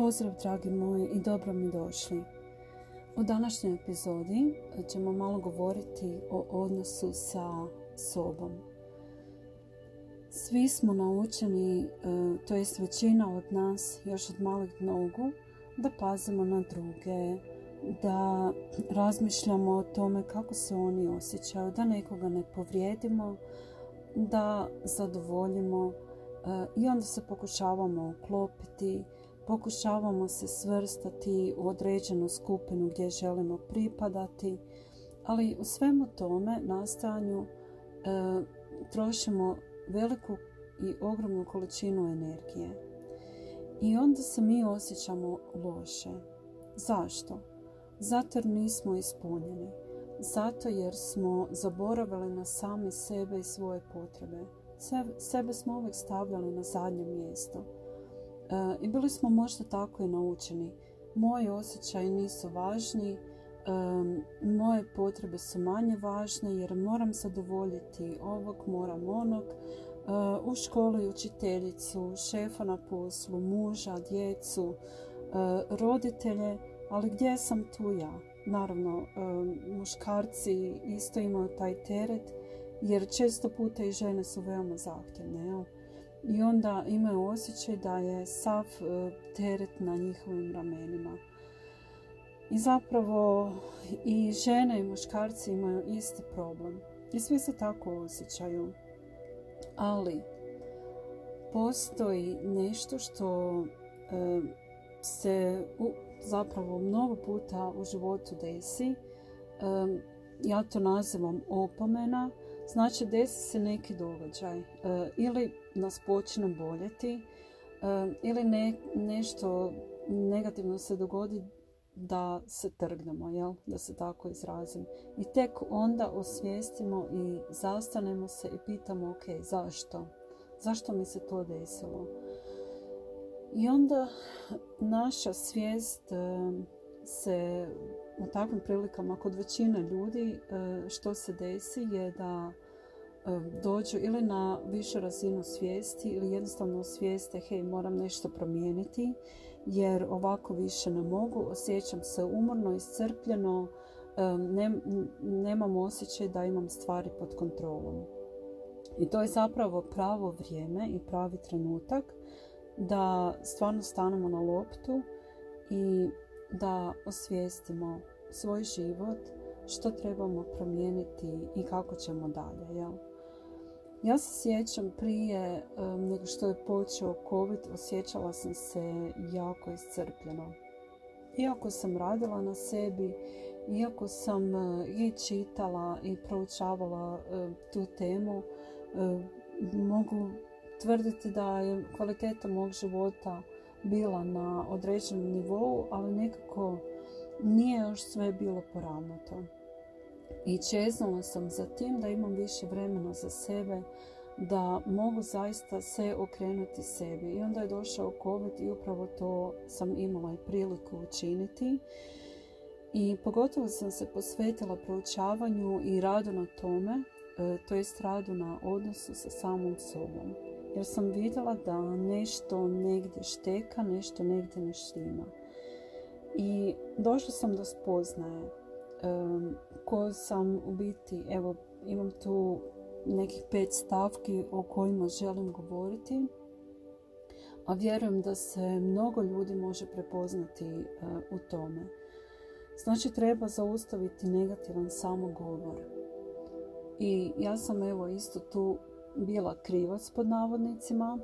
Pozdrav dragi moji i dobro mi došli. U današnjoj epizodi ćemo malo govoriti o odnosu sa sobom. Svi smo naučeni, e, to jest većina od nas još od malih nogu, da pazimo na druge, da razmišljamo o tome kako se oni osjećaju, da nekoga ne povrijedimo, da zadovoljimo e, i onda se pokušavamo uklopiti, pokušavamo se svrstati u određenu skupinu gdje želimo pripadati, ali u svemu tome nastajanju e, trošimo veliku i ogromnu količinu energije. I onda se mi osjećamo loše. Zašto? Zato jer nismo ispunjeni. Zato jer smo zaboravili na sami sebe i svoje potrebe. Sebe smo uvijek stavljali na zadnje mjesto. E, I bili smo možda tako i naučeni. Moji osjećaji nisu važni, e, moje potrebe su manje važne jer moram zadovoljiti ovog, moram onog, e, u školi učiteljicu, šefa na poslu, muža, djecu, roditelje, ali gdje sam tu ja? Naravno, muškarci isto imaju taj teret jer često puta i žene su veoma zahtjevne. I onda imaju osjećaj da je sav e, teret na njihovim ramenima. I zapravo i žene i muškarci imaju isti problem. I svi se tako osjećaju. Ali postoji nešto što e, se zapravo mnogo puta u životu desi. E, ja to nazivam opomena. Znači desi se neki događaj. Ili nas počne boljeti ili ne, nešto negativno se dogodi da se trgnemo, jel? da se tako izrazim. I tek onda osvijestimo i zastanemo se i pitamo ok, zašto? Zašto mi se to desilo? I onda naša svijest se u takvim prilikama kod većine ljudi što se desi je da E, dođu ili na višu razinu svijesti ili jednostavno svijeste hej moram nešto promijeniti jer ovako više ne mogu, osjećam se umorno, iscrpljeno, e, ne, nemam osjećaj da imam stvari pod kontrolom. I to je zapravo pravo vrijeme i pravi trenutak da stvarno stanemo na loptu i da osvijestimo svoj život, što trebamo promijeniti i kako ćemo dalje. Jel? Ja se sjećam prije nego što je počeo COVID, osjećala sam se jako iscrpljeno. Iako sam radila na sebi, iako sam e, i čitala i proučavala e, tu temu, e, mogu tvrditi da je kvaliteta mog života bila na određenom nivou, ali nekako nije još sve bilo poravnato i čeznula sam za tim da imam više vremena za sebe, da mogu zaista se okrenuti sebi. I onda je došao COVID i upravo to sam imala i priliku učiniti. I pogotovo sam se posvetila proučavanju i radu na tome, e, to jest radu na odnosu sa samom sobom. Jer sam vidjela da nešto negdje šteka, nešto negdje ne štima. I došla sam do spoznaje ko sam u biti, evo imam tu nekih pet stavki o kojima želim govoriti, a vjerujem da se mnogo ljudi može prepoznati e, u tome. Znači treba zaustaviti negativan samogovor. I ja sam evo isto tu bila krivac pod navodnicima,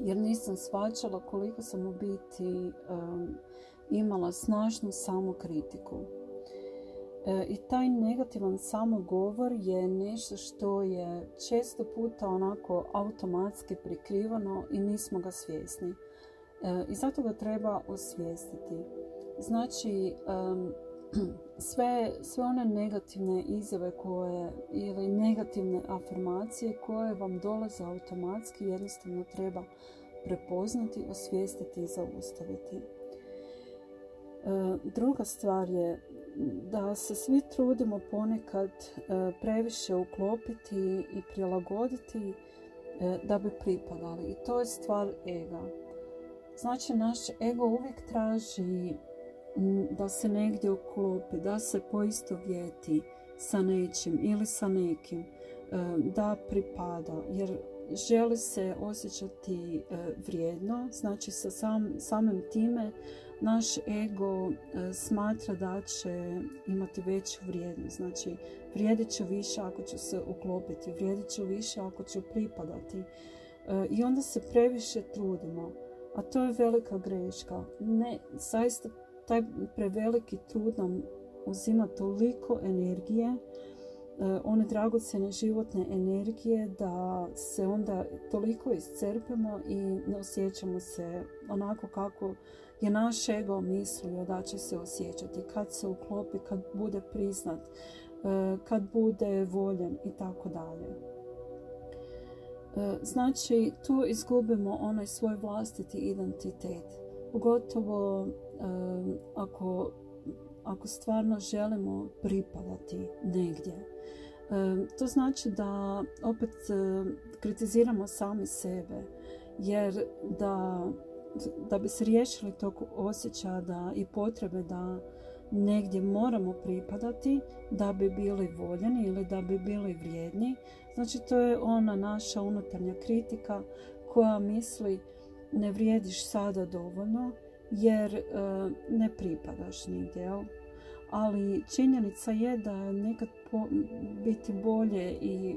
jer nisam svačala koliko sam u biti imala snažnu samokritiku. E, I taj negativan samogovor je nešto što je često puta onako automatski prikrivano i nismo ga svjesni. E, I zato ga treba osvijestiti. Znači, sve, sve one negativne izjave koje ili negativne afirmacije koje vam dolaze automatski jednostavno treba prepoznati, osvijestiti i zaustaviti. E, druga stvar je da se svi trudimo ponekad e, previše uklopiti i prilagoditi e, da bi pripadali. I to je stvar ega. Znači, naš ego uvijek traži da se negdje uklopi, da se poistovjeti sa nečim ili sa nekim, e, da pripada, jer želi se osjećati vrijedno, znači sa samim time naš ego e, smatra da će imati veću vrijednost. Znači, vrijedit će više ako će se uklopiti, vrijedit će više ako će pripadati. I onda se previše trudimo, a to je velika greška. Ne, zaista taj preveliki trud nam uzima toliko energije, e, one dragocjene životne energije da se onda toliko iscrpimo i ne osjećamo se onako kako je naš ego mislio da će se osjećati kad se uklopi, kad bude priznat, e, kad bude voljen i tako dalje. E, znači, tu izgubimo onaj svoj vlastiti identitet. Pogotovo ako, ako stvarno želimo pripadati negdje. To znači da opet kritiziramo sami sebe jer da, da bi se riješili tog osjećaja da i potrebe da negdje moramo pripadati da bi bili voljeni ili da bi bili vrijedni. Znači to je ona naša unutarnja kritika koja misli ne vrijediš sada dovoljno jer e, ne pripadaš nigdje. Ali činjenica je da je nekad biti bolje i e,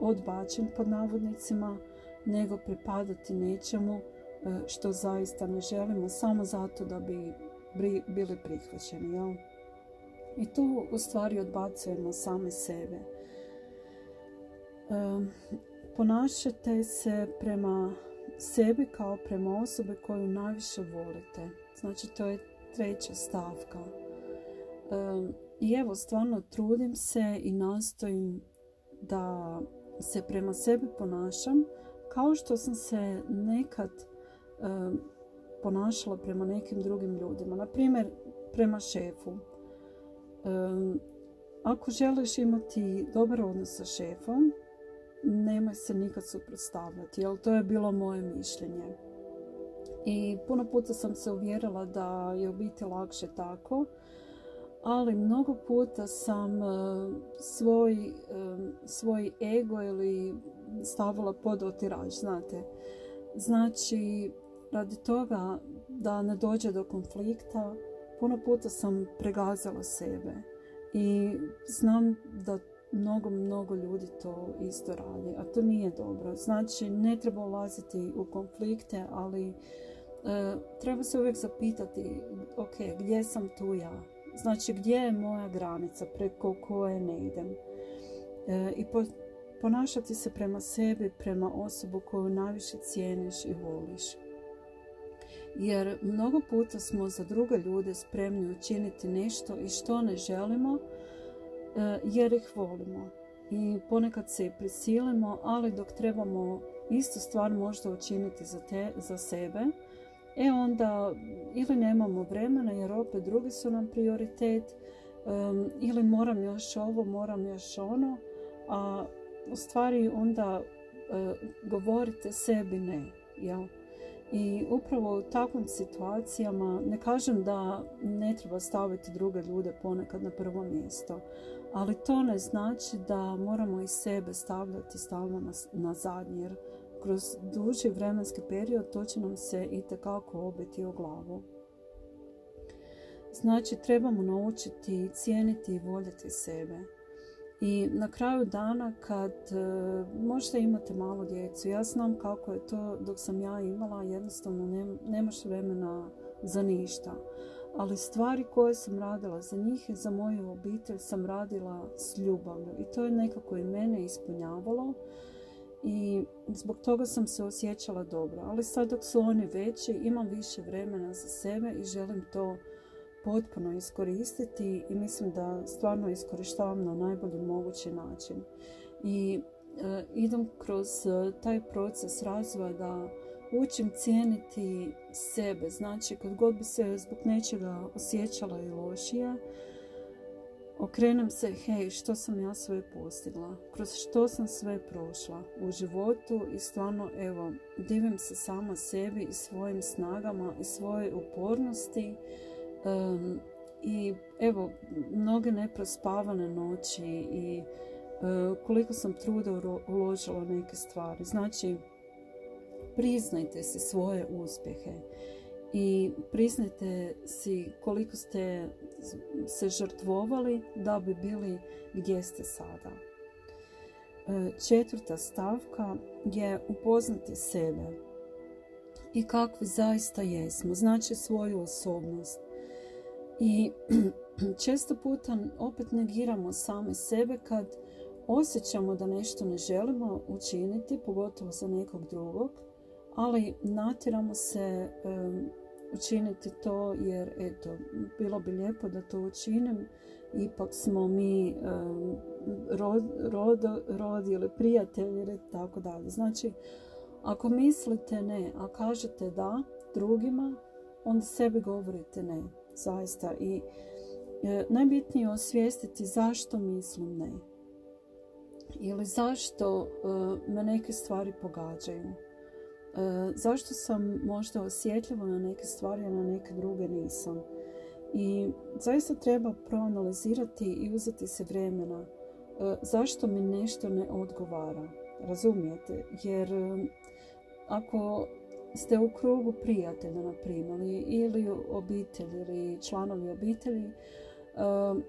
odbačen pod navodnicima nego pripadati nečemu e, što zaista ne želimo samo zato da bi bili prihvaćeni. Jel? I tu u stvari odbacujemo same sebe. Ponašate se prema sebi kao prema osobi koju najviše volite. Znači to je treća stavka. I evo, stvarno trudim se i nastojim da se prema sebi ponašam kao što sam se nekad ponašala prema nekim drugim ljudima. Na primjer, prema šefu. Ako želiš imati dobar odnos sa šefom, nemoj se nikad suprotstavljati, jer to je bilo moje mišljenje. I puno puta sam se uvjerila da je u biti lakše tako, ali mnogo puta sam e, svoj, e, svoj ego ili stavila pod otirač, znate. Znači, radi toga da ne dođe do konflikta, puno puta sam pregazala sebe i znam da mnogo, mnogo ljudi to isto radi, a to nije dobro. Znači, ne treba ulaziti u konflikte, ali e, treba se uvijek zapitati, ok, gdje sam tu ja? Znači, gdje je moja granica preko koje ne idem? E, I ponašati se prema sebi, prema osobu koju najviše cijeniš i voliš. Jer mnogo puta smo za druge ljude spremni učiniti nešto i što ne želimo, E, jer ih volimo. I ponekad se prisilimo, ali dok trebamo istu stvar možda učiniti za, te, za sebe, e onda ili nemamo vremena jer opet drugi su nam prioritet, ili moram još ovo, moram još ono, a u stvari onda uh, govorite sebi ne. Jel? I upravo u takvim situacijama ne kažem da ne treba staviti druge ljude ponekad na prvo mjesto, ali to ne znači da moramo i sebe stavljati stalno na, na zadnji, jer kroz duži vremenski period to će nam se i tekako obiti u glavu. Znači, trebamo naučiti cijeniti i voljeti sebe. I na kraju dana kad e, možda imate malo djecu, ja znam kako je to dok sam ja imala, jednostavno nemaš vremena za ništa ali stvari koje sam radila za njih i za moju obitelj sam radila s ljubavlju i to je nekako i mene ispunjavalo i zbog toga sam se osjećala dobro. Ali sad dok su oni veći imam više vremena za sebe i želim to potpuno iskoristiti i mislim da stvarno iskorištavam na najbolji mogući način. I e, idem kroz e, taj proces razvoja da učim cijeniti sebe. Znači, kad god bi se zbog nečega osjećala i lošije, okrenem se, hej, što sam ja sve postigla, kroz što sam sve prošla u životu i stvarno, evo, divim se sama sebi i svojim snagama i svojoj upornosti i evo, mnoge neprospavane noći i uh, koliko sam truda uložila neke stvari. Znači, priznajte se svoje uspjehe i priznajte si koliko ste se žrtvovali da bi bili gdje ste sada. E, četvrta stavka je upoznati sebe i kakvi zaista jesmo, znači svoju osobnost. I često puta opet negiramo same sebe kad osjećamo da nešto ne želimo učiniti, pogotovo za nekog drugog, ali natiramo se učiniti to jer eto, bilo bi lijepo da to učinim, ipak smo mi rod, rod, ili prijatelji ili tako dalje. Znači, ako mislite ne, a kažete da drugima, onda sebi govorite ne, zaista. I e, najbitnije je osvijestiti zašto mislim ne. Ili zašto e, me neke stvari pogađaju. E, zašto sam možda osjetljiva na neke stvari, a na neke druge nisam. I zaista treba proanalizirati i uzeti se vremena e, zašto mi nešto ne odgovara. Razumijete? Jer e, ako ste u krugu prijatelja, na primjer, ili obitelji ili članovi obitelji,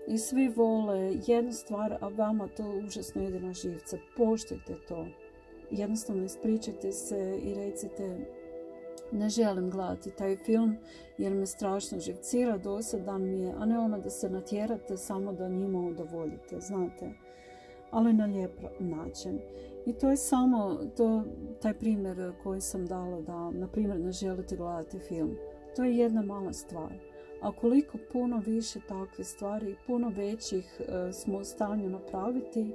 i svi vole jednu stvar, a vama to užasno ide na živce. Poštujte to jednostavno ispričajte se i recite ne želim gledati taj film jer me strašno živcira, dosadan mi je, a ne ono da se natjerate samo da njima udovoljite, znate, ali na lijep način. I to je samo to, taj primjer koji sam dala da, na primjer, ne želite gledati film. To je jedna mala stvar. A koliko puno više takve stvari, puno većih e, smo u stanju napraviti,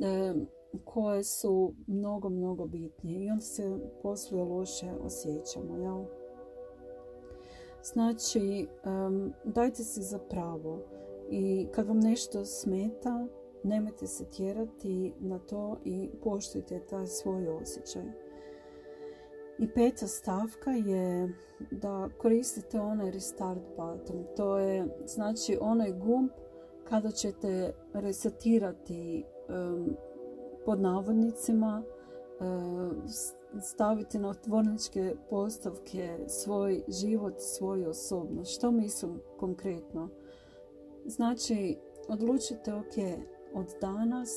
e, koje su mnogo, mnogo bitnije i onda se poslije loše osjećamo. Jel? Znači, dajte se za pravo i kad vam nešto smeta, nemojte se tjerati na to i poštujte taj svoj osjećaj. I peta stavka je da koristite onaj restart button. To je znači onaj gumb kada ćete resetirati pod navodnicima e, staviti na otvorničke postavke svoj život, svoju osobnost. Što mislim konkretno? Znači, odlučite, ok, od danas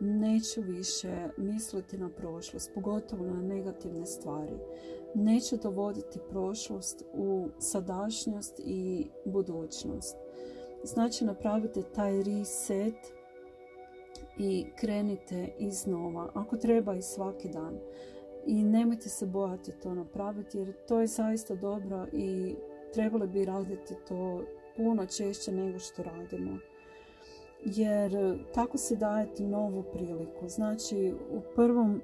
neću više misliti na prošlost, pogotovo na negativne stvari. Neću dovoditi prošlost u sadašnjost i budućnost. Znači, napravite taj reset i krenite iznova, ako treba i svaki dan. I nemojte se bojati to napraviti jer to je zaista dobro i trebali bi raditi to puno češće nego što radimo. Jer tako se dajete novu priliku. Znači u prvom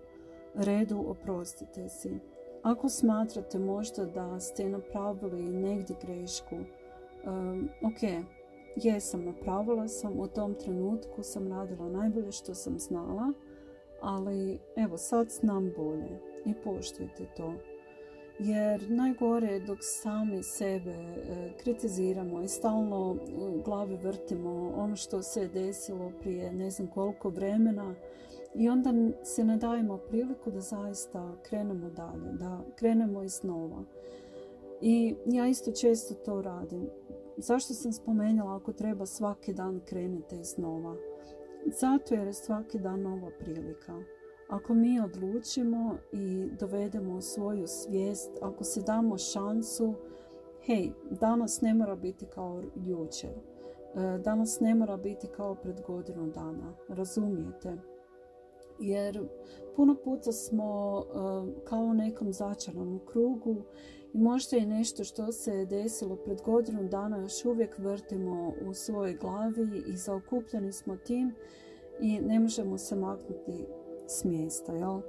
redu oprostite si. Ako smatrate možda da ste napravili negdje grešku, um, ok, jesam, napravila sam, u tom trenutku sam radila najbolje što sam znala, ali evo sad znam bolje i poštujte to. Jer najgore je dok sami sebe e, kritiziramo i stalno u glavi vrtimo ono što se je desilo prije ne znam koliko vremena i onda se ne dajemo priliku da zaista krenemo dalje, da krenemo iznova. I ja isto često to radim. Zašto sam spomenula ako treba svaki dan krenite iznova? Zato jer je svaki dan nova prilika. Ako mi odlučimo i dovedemo svoju svijest, ako se damo šansu, hej, danas ne mora biti kao jučer. E, danas ne mora biti kao pred godinu dana. Razumijete? Jer puno puta smo e, kao u nekom začaranom krugu i možda je nešto što se desilo pred godinu dana još uvijek vrtimo u svojoj glavi i zaokupljeni smo tim i ne možemo se maknuti s mjesta, jel?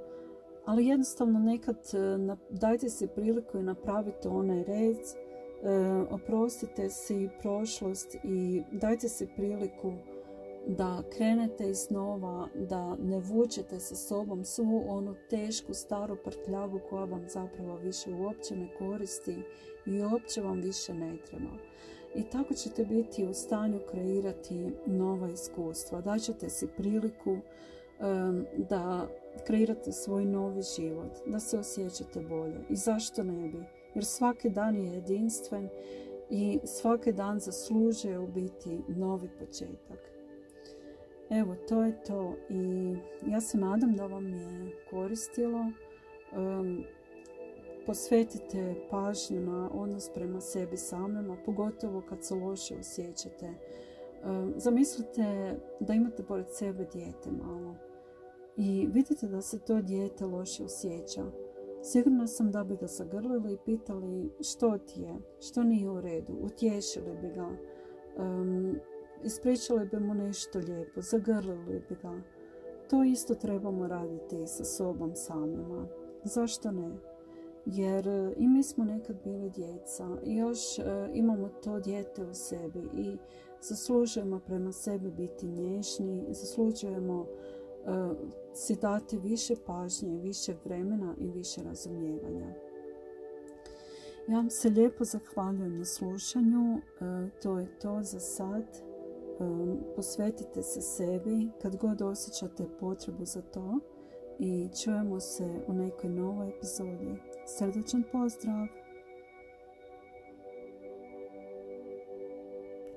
Ali jednostavno nekad e, dajte se priliku i napravite onaj red oprostite si prošlost i dajte si priliku da krenete iznova, da ne vučete sa sobom svu onu tešku staru prtljagu koja vam zapravo više uopće ne koristi i uopće vam više ne treba. I tako ćete biti u stanju kreirati nova iskustva. Daćete si priliku da kreirate svoj novi život, da se osjećate bolje. I zašto ne bi? Jer svaki dan je jedinstven i svaki dan zaslužuje u biti novi početak. Evo, to je to i ja se nadam da vam je koristilo. posvetite pažnju na odnos prema sebi samima, pogotovo kad se loše osjećate. zamislite da imate pored sebe dijete malo i vidite da se to dijete loše osjeća. Sigurno sam da bi ga zagrlili i pitali što ti je, što nije u redu, utješili bi ga, ispričali bi mu nešto lijepo, zagrlili bi ga. To isto trebamo raditi sa sobom samima. Zašto ne? Jer e, i mi smo nekad bili djeca i još e, imamo to dijete u sebi i zaslužujemo prema sebi biti nježni, zaslužujemo e, si dati više pažnje, više vremena i više razumijevanja. Ja vam se lijepo zahvaljujem na slušanju. To je to za sad posvetite se sebi kad god osjećate potrebu za to i čujemo se u nekoj novoj epizodi. Srdačan pozdrav!